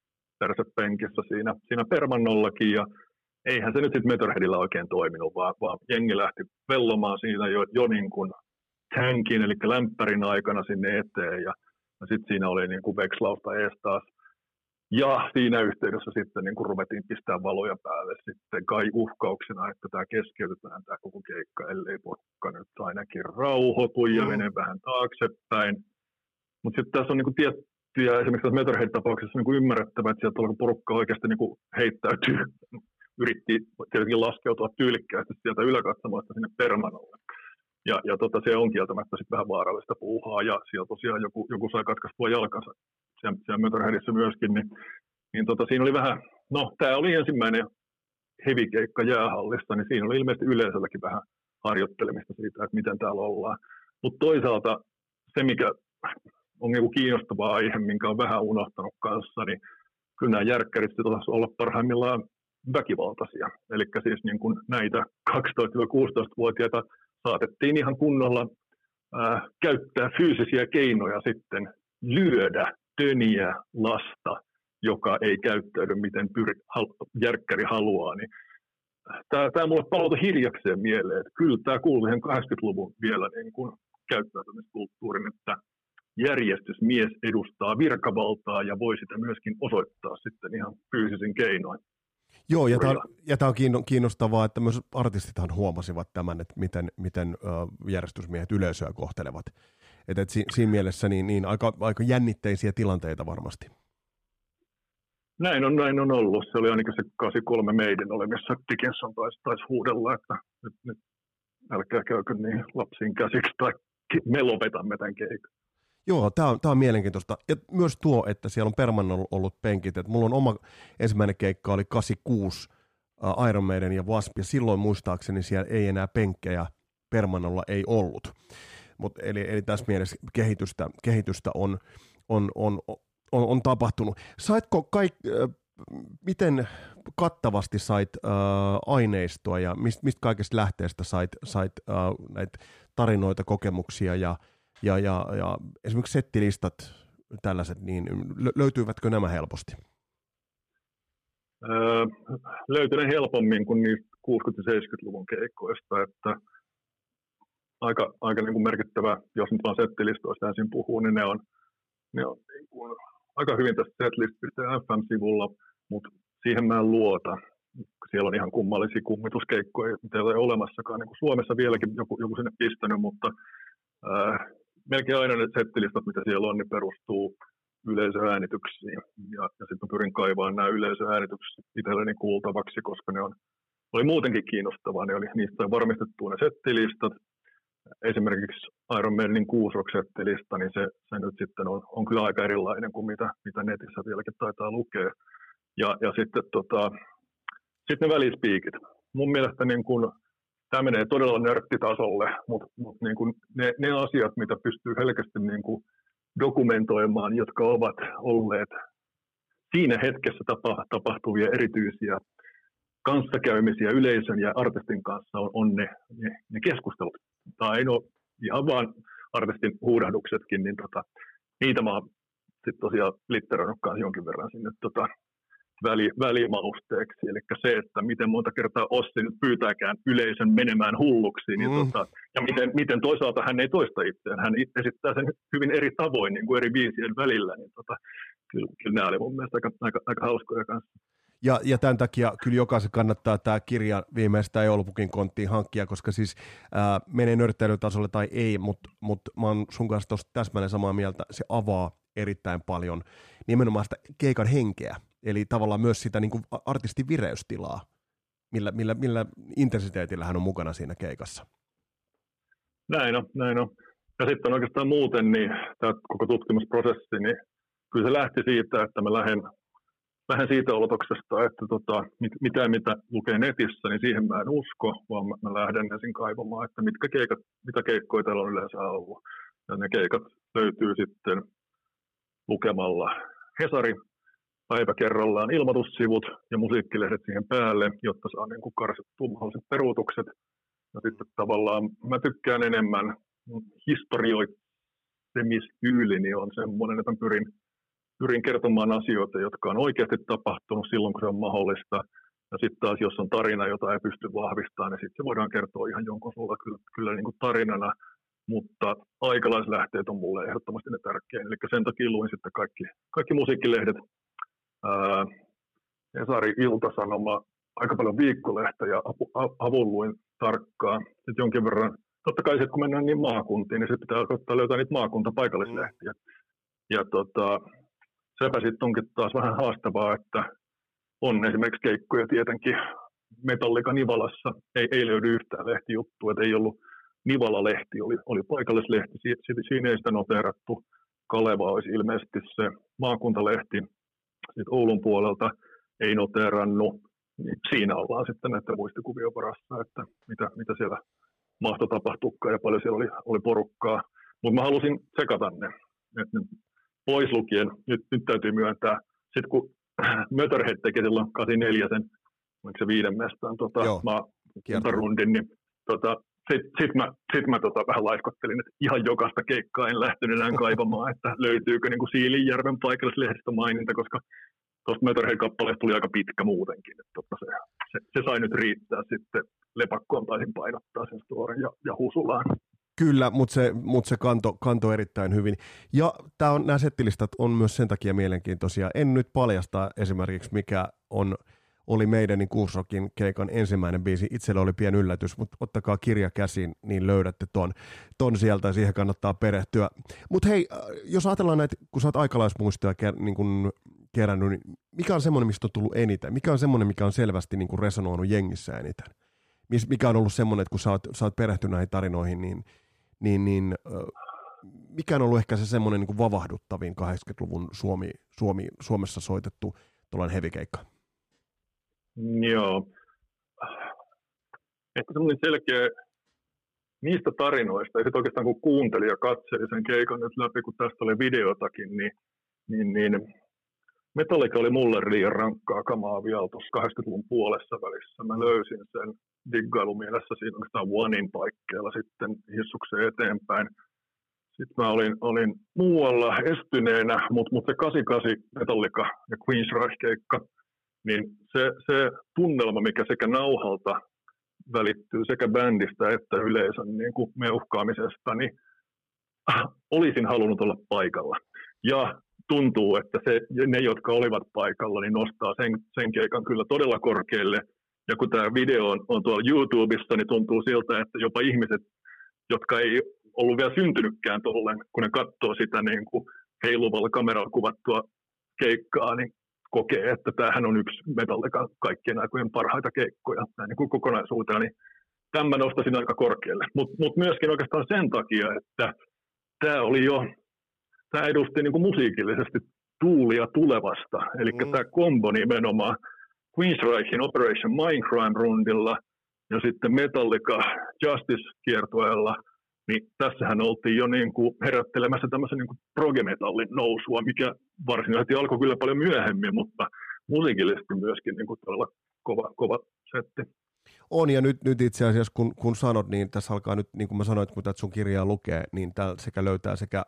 penkissä siinä, siinä permannollakin ja eihän se nyt sitten Meterheadillä oikein toiminut, vaan, vaan jengi lähti vellomaan siinä jo, jo niin kuin tankin, eli lämpärin aikana sinne eteen ja, ja sitten siinä oli niin kuin vekslausta ees taas. Ja siinä yhteydessä sitten niin kuin ruvettiin pistää valoja päälle sitten kai uhkauksena, että tämä keskeytetään tämä koko keikka, ellei porukka nyt ainakin rauhoitu ja mene vähän taaksepäin. Mutta sitten tässä on niin kuin tiet, ja esimerkiksi tässä Meterhead-tapauksessa niin kuin ymmärrettävä, että sieltä alkoi porukka oikeasti niin kuin heittäytyy, yritti tietenkin laskeutua tyylikkäästi sieltä yläkatsomoista sinne permanolle. Ja, ja tota, se on kieltämättä sitten vähän vaarallista puuhaa, ja siellä tosiaan joku, joku sai katkaistua jalkansa siellä, siellä Meterheadissä myöskin, niin, niin tota, siinä oli vähän, no tämä oli ensimmäinen hevikeikka jäähallista, niin siinä oli ilmeisesti yleisölläkin vähän harjoittelemista siitä, että miten täällä ollaan. Mutta toisaalta se, mikä on niin kuin kiinnostava aihe, minkä on vähän unohtanut kanssa, niin kyllä nämä järkkärit pitäisi olla parhaimmillaan väkivaltaisia. Eli siis niin näitä 12-16-vuotiaita saatettiin ihan kunnolla äh, käyttää fyysisiä keinoja sitten lyödä töniä lasta, joka ei käyttäydy miten pyri, hal, järkkäri haluaa, niin tämä, tämä mulle palautui hiljakseen mieleen, että kyllä tämä kuuluu ihan 80-luvun vielä niin kuin käyttäytymiskulttuurin, että järjestysmies edustaa virkavaltaa ja voi sitä myöskin osoittaa sitten ihan fyysisin keinoin. Joo, ja tämä, on, ja tämä on kiinnostavaa, että myös artistithan huomasivat tämän, että miten, miten järjestysmiehet yleisöä kohtelevat. Että et siinä mielessä niin, niin aika, aika jännitteisiä tilanteita varmasti. Näin on, näin on ollut. Se oli ainakin se 83 meidän ole, missä Dickinson taisi, taisi huudella, että nyt, nyt älkää käykö niin lapsiin käsiksi tai me lopetamme tämän keikan. Joo, tämä on, on mielenkiintoista. Ja myös tuo, että siellä on permannolla ollut penkit. Et mulla on oma ensimmäinen keikka oli 86 uh, Iron Maiden ja Wasp, ja silloin muistaakseni siellä ei enää penkkejä permannolla ei ollut. Mut eli, eli tässä mielessä kehitystä, kehitystä on, on, on, on, on tapahtunut. Saitko kaik, äh, miten kattavasti sait äh, aineistoa ja mistä mist kaikesta lähteestä sait, sait äh, näitä tarinoita, kokemuksia ja, ja, ja, ja esimerkiksi settilistat, tällaiset, niin löytyyvätkö nämä helposti? Öö, löytyy ne helpommin kuin niistä 60- ja 70-luvun keikkoista, että aika, aika niin kuin merkittävä, jos nyt vaan settilistoista ensin puhuu, niin ne on, ne on niin kuin aika hyvin tässä setlist.fm-sivulla, mutta siihen mä en luota. Siellä on ihan kummallisia kummituskeikkoja, mitä ei ole olemassakaan. Niin kuin Suomessa vieläkin joku, joku sinne pistänyt, mutta äh, melkein aina ne settilistat, mitä siellä on, niin perustuu yleisöäänityksiin. Ja, ja sitten pyrin kaivaamaan nämä yleisöäänitykset itselleni kuultavaksi, koska ne on, oli muutenkin kiinnostavaa. Ne oli, niistä on varmistettu ne settilistat, esimerkiksi Iron Manin kuusroksettelista, niin se, se nyt sitten on, on kyllä aika erilainen kuin mitä, mitä netissä vieläkin taitaa lukea. Ja, ja sitten tota, sitten ne välispiikit. Mun mielestä niin kun, tämä menee todella nörttitasolle, mutta, mutta niin kun ne, ne asiat, mitä pystyy helkästi niin kun dokumentoimaan, jotka ovat olleet siinä hetkessä tapa, tapahtuvia erityisiä kanssakäymisiä yleisön ja artistin kanssa on, on ne, ne, ne keskustelut. Tai no ihan vaan artistin huudahduksetkin, niin tota, niitä mä oon sitten tosiaan litteroinut jonkin verran sinne tota, väli, välimausteeksi. Eli se, että miten monta kertaa Ossi nyt pyytääkään yleisön menemään hulluksi, niin mm. tota, ja miten, miten toisaalta hän ei toista itseään. Hän esittää sen hyvin eri tavoin niin kuin eri biisien välillä. Niin tota, kyllä, kyllä nämä oli mun mielestä aika, aika, aika hauskoja kanssa. Ja, ja tämän takia kyllä jokaisen kannattaa tämä kirja viimeistään joulupukin konttiin hankkia, koska siis ää, menee nörttäilytasolle tai ei, mutta mut mä oon sun kanssa tuosta täsmälleen samaa mieltä. Se avaa erittäin paljon nimenomaan sitä keikan henkeä, eli tavallaan myös sitä niin kuin artistin vireystilaa, millä, millä, millä intensiteetillä hän on mukana siinä keikassa. Näin on, näin on. Ja sitten oikeastaan muuten, niin tämä koko tutkimusprosessi, niin kyllä se lähti siitä, että mä lähden vähän siitä olotuksesta, että tota, mit, mitä, mitä lukee netissä, niin siihen mä en usko, vaan mä, mä lähden ensin kaivamaan, että mitkä keikat, mitä keikkoja täällä on yleensä ollut. Ja ne keikat löytyy sitten lukemalla Hesari päivä kerrallaan ilmoitussivut ja musiikkilehdet siihen päälle, jotta saa niin kuin karsittua mahdolliset peruutukset. Ja sitten tavallaan mä tykkään enemmän historioitsemistyylini on semmoinen, että mä pyrin pyrin kertomaan asioita, jotka on oikeasti tapahtunut silloin, kun se on mahdollista. Ja sitten taas, jos on tarina, jota ei pysty vahvistamaan, niin sitten se voidaan kertoa ihan jonkun sulla kyllä, kyllä niin kuin tarinana. Mutta aikalaislähteet on mulle ehdottomasti ne tärkein. Eli sen takia luin sitten kaikki, kaikki musiikkilehdet. Esari Iltasanoma, aika paljon viikkolehtä ja avun luin tarkkaan. Sitten jonkin verran, totta kai sitten kun mennään niin maakuntiin, niin sitten pitää ottaa löytää niitä maakuntapaikallislehtiä. Ja tota, sepä sitten onkin taas vähän haastavaa, että on esimerkiksi keikkoja tietenkin Metallika Nivalassa, ei, ei löydy yhtään lehtijuttua, että ei ollut Nivala-lehti, oli, oli paikallislehti, siinä ei sitä noteerattu. Kaleva olisi ilmeisesti se maakuntalehti, sitten Oulun puolelta ei noteerannut, niin siinä ollaan sitten näiden muistikuvien varassa, että mitä, mitä siellä mahtoi tapahtua ja paljon siellä oli, oli porukkaa. Mutta mä halusin sekata ne, että pois lukien, nyt, nyt täytyy myöntää, sitten kun Möterhead teki silloin 84 sen, oliko se viiden mestaan tota, maakuntarundin, niin tota, sitten sit mä, sit mä tota vähän laiskottelin, että ihan jokaista keikkaa en lähtenyt enää kaivamaan, että löytyykö niin kuin Siilinjärven paikallislehdestä maininta, koska tuosta Motorhead-kappaleesta tuli aika pitkä muutenkin. Että tota se, se, se, sai nyt riittää sitten lepakkoon taisin painottaa sen storin ja, ja husulaan. Kyllä, mutta se, mut se kanto, kanto erittäin hyvin. Ja nämä settilistat on myös sen takia mielenkiintoisia. En nyt paljasta esimerkiksi, mikä on, oli meidän niin Kuusrokin keikan ensimmäinen biisi. Itselle oli pieni yllätys, mutta ottakaa kirja käsin, niin löydätte ton, ton sieltä ja siihen kannattaa perehtyä. Mutta hei, äh, jos ajatellaan näitä, kun sä oot aikalaismuistoja niin kun kerännyt, niin mikä on semmoinen, mistä on tullut eniten? Mikä on semmoinen, mikä on selvästi niin resonoinut jengissä eniten? Mikä on ollut semmoinen, että kun sä oot, sä oot perehtynyt näihin tarinoihin, niin, niin, niin mikä on ollut ehkä se semmoinen niin vavahduttavin 80-luvun Suomi, Suomi, Suomessa soitettu tuollainen hevikeikka? Joo. Ehkä semmoinen selkeä niistä tarinoista, ja sitten oikeastaan kun kuunteli ja katseli sen keikan nyt läpi, kun tästä oli videotakin, niin, niin, niin Metallica oli mulle liian rankkaa kamaa vielä tuossa 80-luvun puolessa välissä. Mä löysin sen diggailumielessä siinä oikeastaan Onein paikkeilla sitten hissukseen eteenpäin. Sitten mä olin, olin muualla estyneenä, mutta mut se 88 Metallica ja Queensryche-keikka, niin se, se tunnelma, mikä sekä nauhalta välittyy sekä bändistä että yleisön niin kuin meuhkaamisesta, niin olisin halunnut olla paikalla. Ja tuntuu, että se, ne, jotka olivat paikalla, niin nostaa sen, sen keikan kyllä todella korkealle. Ja kun tämä video on, on tuolla YouTubessa, niin tuntuu siltä, että jopa ihmiset, jotka ei ollut vielä syntynytkään tolleen, kun ne katsoo sitä niin kuin heiluvalla kameralla kuvattua keikkaa, niin kokee, että tämähän on yksi Metallican kaikkien aikojen parhaita keikkoja näin niin kuin kokonaisuutena, niin tämän nostaisin aika korkealle. Mutta mut myöskin oikeastaan sen takia, että tämä oli jo tämä edusti niin kuin musiikillisesti tuulia tulevasta. Eli mm. tämä kombo nimenomaan Queensrychein Operation Mindcrime rundilla ja sitten Metallica Justice-kiertueella, niin tässähän oltiin jo niin kuin herättelemässä tämmöisen niin progemetallin nousua, mikä varsinaisesti alkoi kyllä paljon myöhemmin, mutta musiikillisesti myöskin niin kuin todella kova, kova setti. On, ja nyt, nyt itse asiassa kun, kun sanot, niin tässä alkaa nyt, niin kuin mä sanoin, kun tätä sun kirjaa lukee, niin täällä sekä löytää sekä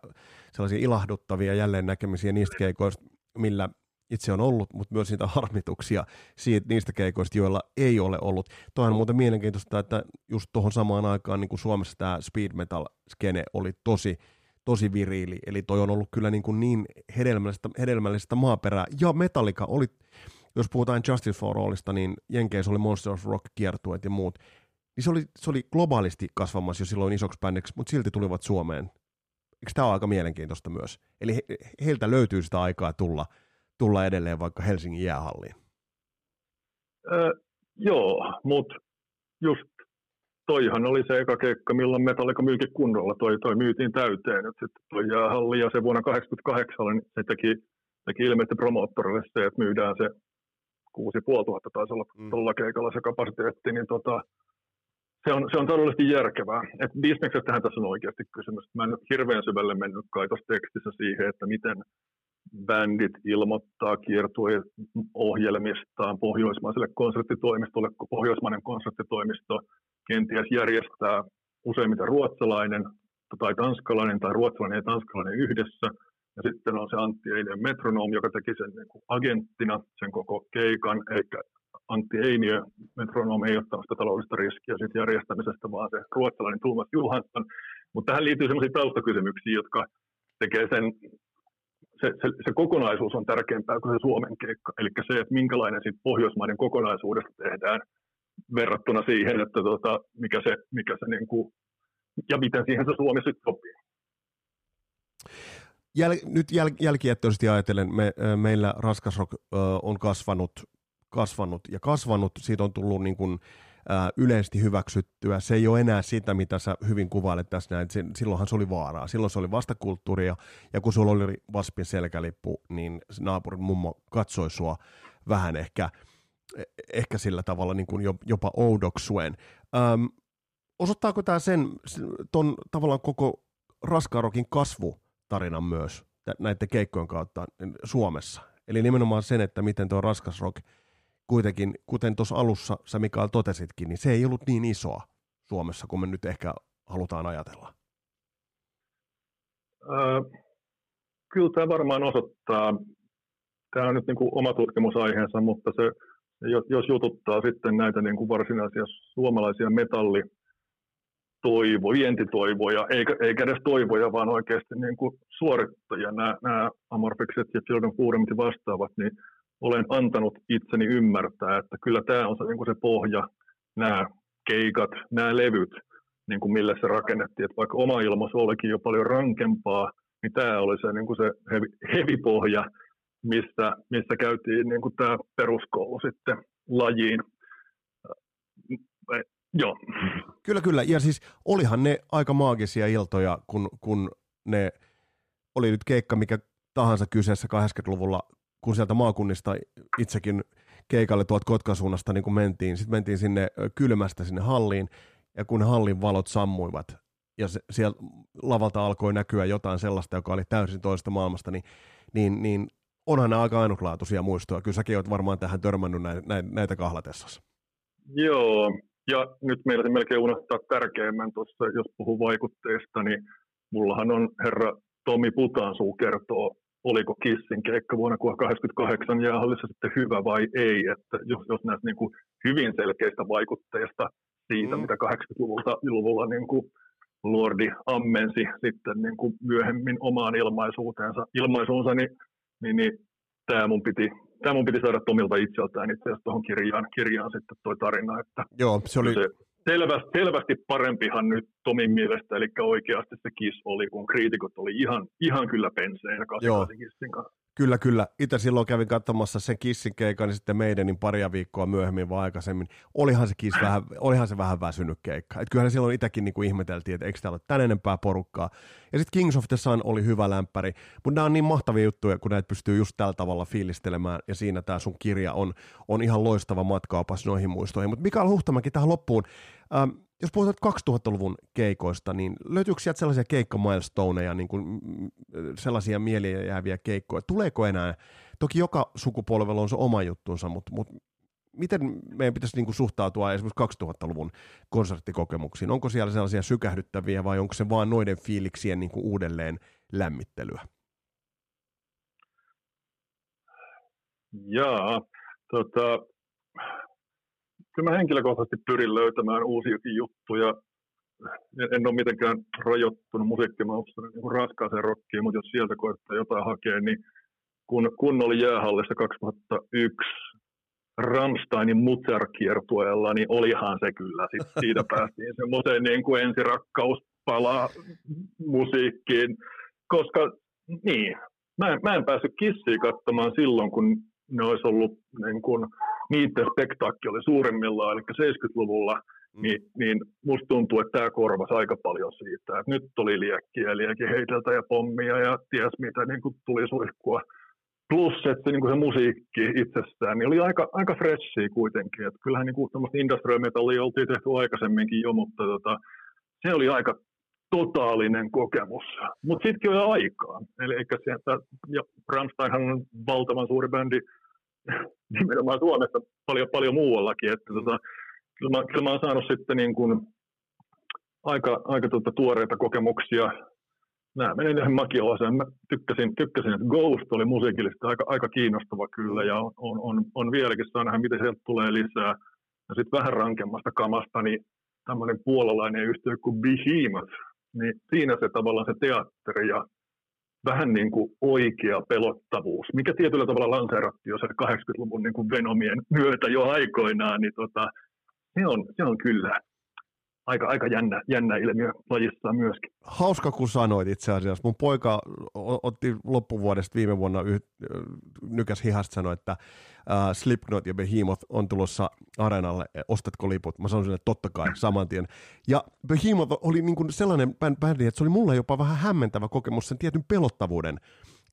sellaisia ilahduttavia jälleen näkemisiä niistä keikoista, millä itse on ollut, mutta myös niitä harmituksia siitä, niistä keikoista, joilla ei ole ollut. Tuohan on muuten mielenkiintoista, että just tuohon samaan aikaan niin kuin Suomessa tämä speed metal-skene oli tosi, tosi viriili, eli toi on ollut kyllä niin, kuin niin hedelmällistä, hedelmällistä maaperää, ja Metallica oli jos puhutaan Justice for Allista, niin Jenkeissä oli Monster of Rock kiertueet ja muut, niin se oli, se oli globaalisti kasvamassa jo silloin isoksi bändiksi, mutta silti tulivat Suomeen. Eikö tämä ole aika mielenkiintoista myös? Eli he, heiltä löytyy sitä aikaa tulla, tulla edelleen vaikka Helsingin jäähalliin. Öö, joo, mutta just toihan oli se eka keikka, milloin Metallica myykin kunnolla. Toi, toi myytiin täyteen. Nyt sitten toi jäähalli ja se vuonna 1988 niin se teki, teki ilmeisesti promoottorille se, että myydään se 6500 taisi olla mm. tuolla keikalla se kapasiteetti, niin tota, se on, se on todellisesti järkevää. Et bisneksestähän tässä on oikeasti kysymys. Mä en nyt hirveän syvälle mennyt kai tuossa tekstissä siihen, että miten bändit ilmoittaa kiertue ohjelmistaan pohjoismaiselle konserttitoimistolle, kun pohjoismainen konserttitoimisto kenties järjestää useimmiten ruotsalainen tai tanskalainen tai ruotsalainen ja tanskalainen yhdessä – ja sitten on se Antti Einiön metronom, joka teki sen niin kuin agenttina sen koko keikan, eikä Antti Einiö metronom ei ottanut sitä taloudellista riskiä siitä järjestämisestä, vaan se ruotsalainen Tuomas Johansson. Mutta tähän liittyy sellaisia taustakysymyksiä, jotka tekee sen, se, se, se kokonaisuus on tärkeämpää kuin se Suomen keikka. Eli se, että minkälainen siitä Pohjoismaiden kokonaisuudesta tehdään verrattuna siihen, että tota, mikä se, mikä se niin kuin, ja miten siihen se Suomi sitten sopii jäl, nyt jäl, jälkijättöisesti ajatellen, me, meillä raskas rock on kasvanut, kasvanut ja kasvanut, siitä on tullut niin kuin, ä, yleisesti hyväksyttyä. Se ei ole enää sitä, mitä sä hyvin kuvailet tässä näin. Silloinhan se oli vaaraa. Silloin se oli vastakulttuuria, ja kun sulla oli Vaspin selkälippu, niin naapurin mummo katsoi sua vähän ehkä, ehkä sillä tavalla niin kuin jopa oudoksuen. Öm, osoittaako tämä sen, ton tavallaan koko raskaarokin kasvu tarinan myös näiden keikkojen kautta Suomessa. Eli nimenomaan sen, että miten tuo raskas rock kuitenkin, kuten tuossa alussa sä Mikael totesitkin, niin se ei ollut niin isoa Suomessa, kun me nyt ehkä halutaan ajatella? Äh, kyllä tämä varmaan osoittaa, tämä on nyt niin kuin oma tutkimusaiheensa, mutta se, jos jututtaa sitten näitä niin kuin varsinaisia suomalaisia metalli toivo, vientitoivoja, eikä, eikä edes toivoja, vaan oikeasti niin kuin suorittajia, nämä, nämä amorfikset ja Children ja vastaavat, niin olen antanut itseni ymmärtää, että kyllä tämä on se, niin kuin se pohja, nämä keikat, nämä levyt, niin kuin millä se rakennettiin, että vaikka oma ilmaisu olikin jo paljon rankempaa, niin tämä oli se, niin kuin se hevi, hevipohja, missä, missä käytiin niin kuin tämä peruskoulu sitten lajiin. Joo. Kyllä, kyllä. Ja siis olihan ne aika maagisia iltoja, kun, kun ne oli nyt keikka mikä tahansa kyseessä 80-luvulla, kun sieltä maakunnista itsekin keikalle tuolta Kotkan suunnasta niin kun mentiin. Sitten mentiin sinne kylmästä sinne halliin, ja kun hallin valot sammuivat, ja se, siellä lavalta alkoi näkyä jotain sellaista, joka oli täysin toista maailmasta, niin, niin, niin onhan nämä aika ainutlaatuisia muistoja. Kyllä säkin olet varmaan tähän törmännyt näitä, näitä kahlatessasi. Joo, ja nyt meillä melkein unohtaa tärkeimmän tuossa, jos puhuu vaikutteista, niin mullahan on herra Tomi Putansuu kertoo, oliko Kissin keikka vuonna 1988 jäähallissa sitten hyvä vai ei, että jos, jos näistä niin kuin hyvin selkeistä vaikutteista siitä, mm. mitä 80-luvulla niin kuin Lordi ammensi sitten niin kuin myöhemmin omaan ilmaisuuteensa, ilmaisuunsa, niin, niin, niin tämä mun piti tämä mun piti saada Tomilta itseltään itse asiassa tuohon kirjaan, kirjaan sitten toi tarina. Että Joo, se oli... Se selvästi, selvästi parempihan nyt Tomin mielestä, eli oikeasti se Kiss oli, kun kriitikot oli ihan, ihan kyllä penseinä Kissin kanssa. Kyllä, kyllä. Itse silloin kävin katsomassa sen Kissin keikan, niin sitten meidän niin paria viikkoa myöhemmin vai aikaisemmin. Olihan se Kiss vähän, olihan se vähän väsynyt keikka. Et kyllähän silloin niin kuin ihmeteltiin, että eikö täällä ole tän enempää porukkaa. Ja sitten Kings of the Sun oli hyvä lämpäri. Mutta nämä on niin mahtavia juttuja, kun näitä pystyy just tällä tavalla fiilistelemään. Ja siinä tämä sun kirja on, on ihan loistava matkaopas noihin muistoihin. Mutta Mikael Huhtamäki tähän loppuun. Ähm, jos puhutaan 2000-luvun keikoista, niin löytyykö sieltä sellaisia keikkamilestoneja, niin kuin sellaisia mieliä jääviä keikkoja? Tuleeko enää? Toki joka sukupolvella on se oma juttunsa, mutta, mutta miten meidän pitäisi niin kuin suhtautua esimerkiksi 2000-luvun konserttikokemuksiin? Onko siellä sellaisia sykähdyttäviä vai onko se vaan noiden fiiliksien niin kuin uudelleen lämmittelyä? Jaa, tota, kyllä mä henkilökohtaisesti pyrin löytämään uusiakin juttuja. En ole mitenkään rajoittunut musiikkimausta niin raskaaseen rockiin, mutta jos sieltä koettaa jotain hakea, niin kun, kun oli jäähallissa 2001 Rammsteinin Mutzer-kiertueella, niin olihan se kyllä. Sitten siitä päästiin semmoiseen niin kuin ensirakkaus musiikkiin, koska niin, mä en, mä en päässyt kissiä katsomaan silloin, kun ne olisi ollut niin kuin, niiden spektaakki oli suurimmillaan, eli 70-luvulla, mm. niin, niin musta tuntuu, että tämä korvasi aika paljon siitä. Että nyt tuli liekkiä, liekki heiteltä ja pommia ja ties mitä niin kuin tuli suihkua. Plus, että niin kuin se musiikki itsestään niin oli aika, aika freshia kuitenkin. Että kyllähän niin kuin industrial metallia oltiin tehty aikaisemminkin jo, mutta tota, se oli aika totaalinen kokemus. Mutta sittenkin on jo aikaa. Eli eikä sieltä, ja Rammsteinhan on valtavan suuri bändi nimenomaan Suomessa paljon, paljon muuallakin. Että tota, kyllä, mä, kyllä mä olen saanut sitten niin kuin aika, aika tuota tuoreita kokemuksia. Nämä meni ihan makiolaseen. Mä tykkäsin, tykkäsin, että Ghost oli musiikillisesti aika, aika kiinnostava kyllä ja on, on, on, on vieläkin saa nähdä, miten sieltä tulee lisää. Ja sitten vähän rankemmasta kamasta, niin tämmöinen puolalainen yhtiö kuin Behemoth, niin siinä se tavallaan se teatteri ja vähän niin kuin oikea pelottavuus, mikä tietyllä tavalla lanseerattiin jo 80-luvun niin kuin Venomien myötä jo aikoinaan, niin tota, se, on, se on kyllä aika, aika jännä, jännä ilmiö lajissa myöskin. Hauska, kun sanoit itse asiassa. Mun poika otti loppuvuodesta viime vuonna yh, nykäs hihasta sanoi, että uh, Slipknot ja Behemoth on tulossa areenalle, ostatko liput? Mä sanoin että totta kai, saman tien. Ja Behemoth oli niin kuin sellainen bändi, että se oli mulle jopa vähän hämmentävä kokemus sen tietyn pelottavuuden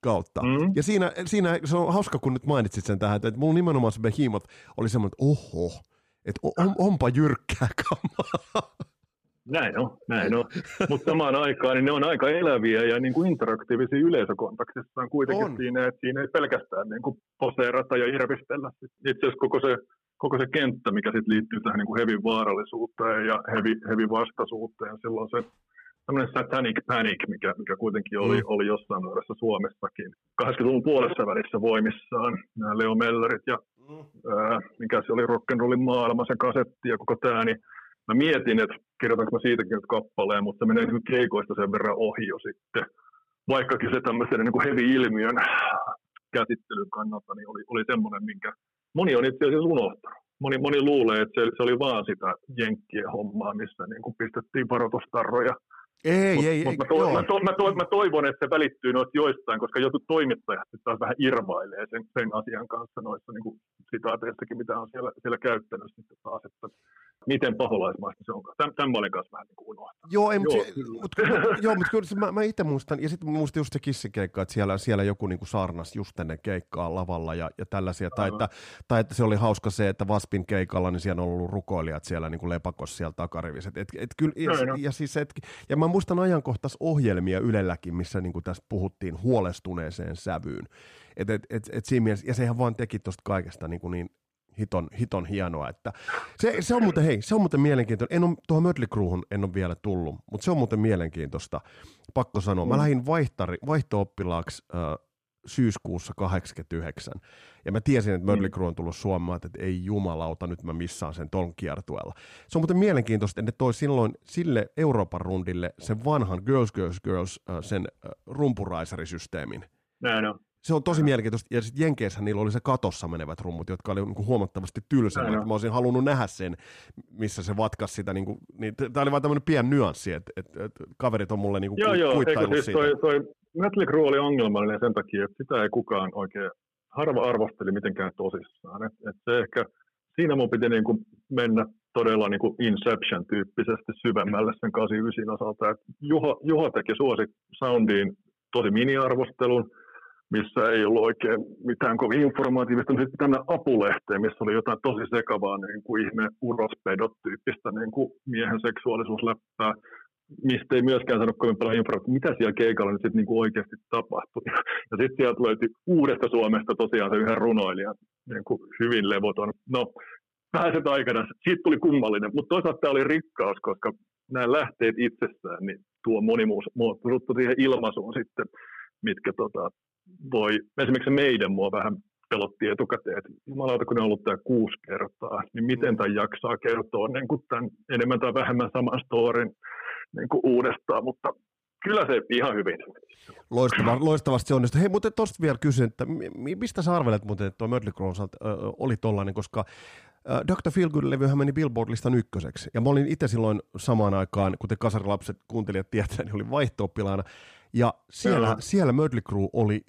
kautta. Mm. Ja siinä, siinä, se on hauska, kun nyt mainitsit sen tähän, että mulla nimenomaan se Behemoth oli semmoinen, että oho, että on, onpa jyrkkää kamaa. Näin on, näin on. Mutta samaan aikaan niin ne on aika eläviä ja niin kuin interaktiivisia yleisökontaktissaan kuitenkin on. siinä, että siinä ei pelkästään niin kuin poseerata ja irvistellä. Itse asiassa koko se koko se kenttä, mikä sitten liittyy tähän niin kuin hevin vaarallisuuteen ja hevi, hevi vastaisuuteen. Silloin se tämmöinen satanic panic, mikä, mikä kuitenkin oli, mm. oli jossain muodossa Suomessakin. 80-luvun puolessa välissä voimissaan nämä Leo Mellerit ja. Ää, mikä se oli rock'n'rollin maailma, se kasetti ja koko tämä, niin mä mietin, että kirjoitanko mä siitäkin nyt kappaleen, mutta menee niin keikoista sen verran ohi jo sitten. Vaikkakin se tämmöisen niin heavy-ilmiön käsittelyn kannalta niin oli, oli semmoinen, minkä moni on itse asiassa unohtanut. Moni, moni luulee, että se, se oli vaan sitä jenkkien hommaa, missä niin kuin pistettiin varoitustarroja ei, mut, ei, mut ei. Mä, to, mä, to, mä, to, mä, toivon, että se välittyy noista joistain, koska jotkut toimittajat taas vähän irvailee sen, sen asian kanssa noissa niin kuin sitaateistakin, mitä on siellä, siellä käyttänyt sitten taas, että miten paholaismaista se on. Täm, tämän mä olen kanssa vähän niin kuin unohtanut. Joo, ei, joo, se, mut, joo, mutta kyllä mä, mä itse muistan, ja sitten muistin just se kissikeikka, että siellä, siellä joku niin kuin saarnas just ennen keikkaa lavalla ja, ja tällaisia, tai että, tai että, se oli hauska se, että Vaspin keikalla, niin siellä on ollut rukoilijat siellä niin kuin lepakossa siellä takarivissä. Et, et, et, kyllä, ja, ja, ja, siis, et, ja mä muistan ajankohtaisohjelmia Ylelläkin, missä niin kuin tässä puhuttiin huolestuneeseen sävyyn. Et, et, et, et siinä mielessä, ja sehän vaan teki tuosta kaikesta niin, kuin niin hiton, hiton hienoa. Että se, se, on muuten, hei, se on muuten mielenkiintoista. En ole, tuohon Mötley Crewhun en ole vielä tullut, mutta se on muuten mielenkiintoista. Pakko sanoa. Mä mm. lähdin vaihtari, vaihto-oppilaaksi äh, syyskuussa 89. Ja mä tiesin, että Mötley mm. Crue on tullut Suomeen, että ei jumalauta, nyt mä missaan sen ton kiertueella. Se on muuten mielenkiintoista, että ne toi silloin sille Euroopan rundille sen vanhan Girls, Girls, Girls, äh, sen äh, rumpuraisarisysteemin. Näin on se on tosi mielenkiintoista. Ja sitten Jenkeissähän niillä oli se katossa menevät rummut, jotka oli niin huomattavasti tylsemmät. Mä olisin halunnut nähdä sen, missä se vatkas sitä. Niin kuin, niin, Tämä oli vain tämmöinen pieni nyanssi, että, että, että kaverit on mulle niin kuin joo, joo, kuittaillut siis siitä. Toi, toi Metal Crew oli ongelmallinen sen takia, että sitä ei kukaan oikein, harva arvosteli mitenkään tosissaan. Et, et se ehkä, siinä mun piti niin kuin mennä todella niin kuin Inception-tyyppisesti syvemmälle sen 89 osalta. Et Juha, Juha teki suosi soundiin tosi mini-arvostelun, missä ei ollut oikein mitään kovin informatiivista, mutta sitten tänne apulehteen, missä oli jotain tosi sekavaa niin kuin ihme urospedot-tyyppistä niin kuin miehen seksuaalisuusläppää, mistä ei myöskään sano kovin paljon informaatiota, mitä siellä keikalla nyt sitten niin kuin oikeasti tapahtui. Ja sitten sieltä löytyi uudesta Suomesta tosiaan se yhden runoilijan niin kuin hyvin levoton. No, pääset aikana, siitä tuli kummallinen, mutta toisaalta tämä oli rikkaus, koska nämä lähteet itsessään niin tuo monimuus muuttuu siihen ilmaisuun sitten, mitkä tota, voi, esimerkiksi meidän mua vähän pelotti etukäteen, että jumalauta, kun on ollut tämä kuusi kertaa, niin miten tämä jaksaa kertoa niin tämän enemmän tai vähemmän saman storin niin kuin uudestaan, mutta kyllä se ihan hyvin. Loistava, loistavasti se onnistui. Hei, mutta tuosta vielä kysyn, että mistä sä arvelet muuten, että tuo Mötley Crue oli tollainen, koska Dr. Feelgood-levyhän meni Billboard-listan ykköseksi. Ja mä olin itse silloin samaan aikaan, kuten kasarilapset kuuntelijat tietää, niin olin vaihto Ja siellä, siellä Mötley Crue oli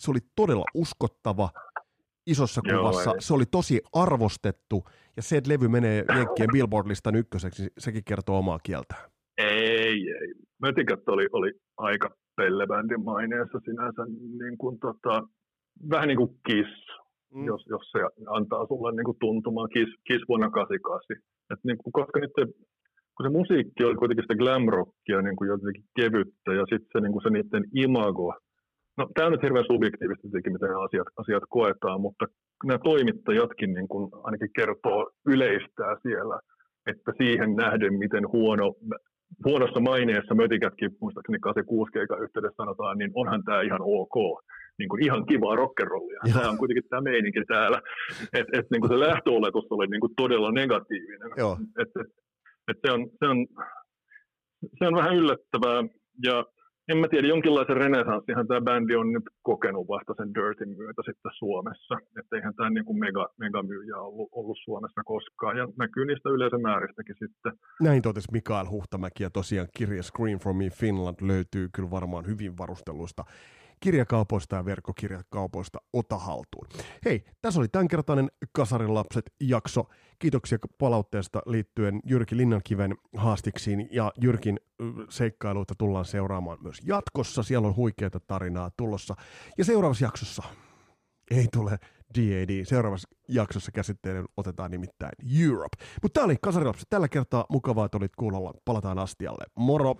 se oli todella uskottava isossa kuvassa, Joo, se oli tosi arvostettu, ja se, että levy menee Jenkkien Billboard-listan ykköseksi, sekin kertoo omaa kieltään. Ei, ei. Mötikät oli, oli aika pellebändin maineessa sinänsä, niin kuin tota, vähän niin kuin Kiss, mm. jos, jos se antaa sulle niin kuin tuntumaan Kiss, Kiss vuonna 88. Et niin kuin, koska niiden, kun se musiikki oli kuitenkin sitä glam rockia niin kuin jotenkin kevyttä, ja sitten se, niin kuin se niiden imago No, tämä on nyt hirveän subjektiivista tietenkin, miten asiat, asiat koetaan, mutta nämä toimittajatkin niin kuin ainakin kertoo yleistää siellä, että siihen nähden, miten huono, huonossa maineessa mötikätkin, muistaakseni 86 keikan yhteydessä sanotaan, niin onhan tämä ihan ok. Niin kuin ihan kivaa rockerollia. Tämä on kuitenkin tämä meininki täällä. Et, et, niin kuin se lähtöoletus oli niin kuin todella negatiivinen. Et, et, et se, on, se, on, se on vähän yllättävää. Ja en mä tiedä, jonkinlaisen renesanssihan tämä bändi on nyt kokenut vasta sen Dirtin myötä sitten Suomessa. Että eihän tämä niin kuin mega, megamyyjä ollut, ollut Suomessa koskaan. Ja näkyy niistä yleisömääristäkin sitten. Näin totesi Mikael Huhtamäki ja tosiaan kirja Screen from Me Finland löytyy kyllä varmaan hyvin varusteluista kirjakaupoista ja verkkokirjakaupoista ota haltuun. Hei, tässä oli tämänkertainen Kasarin lapset jakso. Kiitoksia palautteesta liittyen Jyrki Linnankiven haastiksiin ja Jyrkin seikkailuita tullaan seuraamaan myös jatkossa. Siellä on huikeita tarinaa tulossa. Ja seuraavassa jaksossa ei tule DAD. Seuraavassa jaksossa käsittelyyn otetaan nimittäin Europe. Mutta tämä oli Kasarilapset tällä kertaa. Mukavaa, että olit kuulolla. Palataan astialle. Moro!